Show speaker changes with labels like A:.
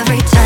A: every time.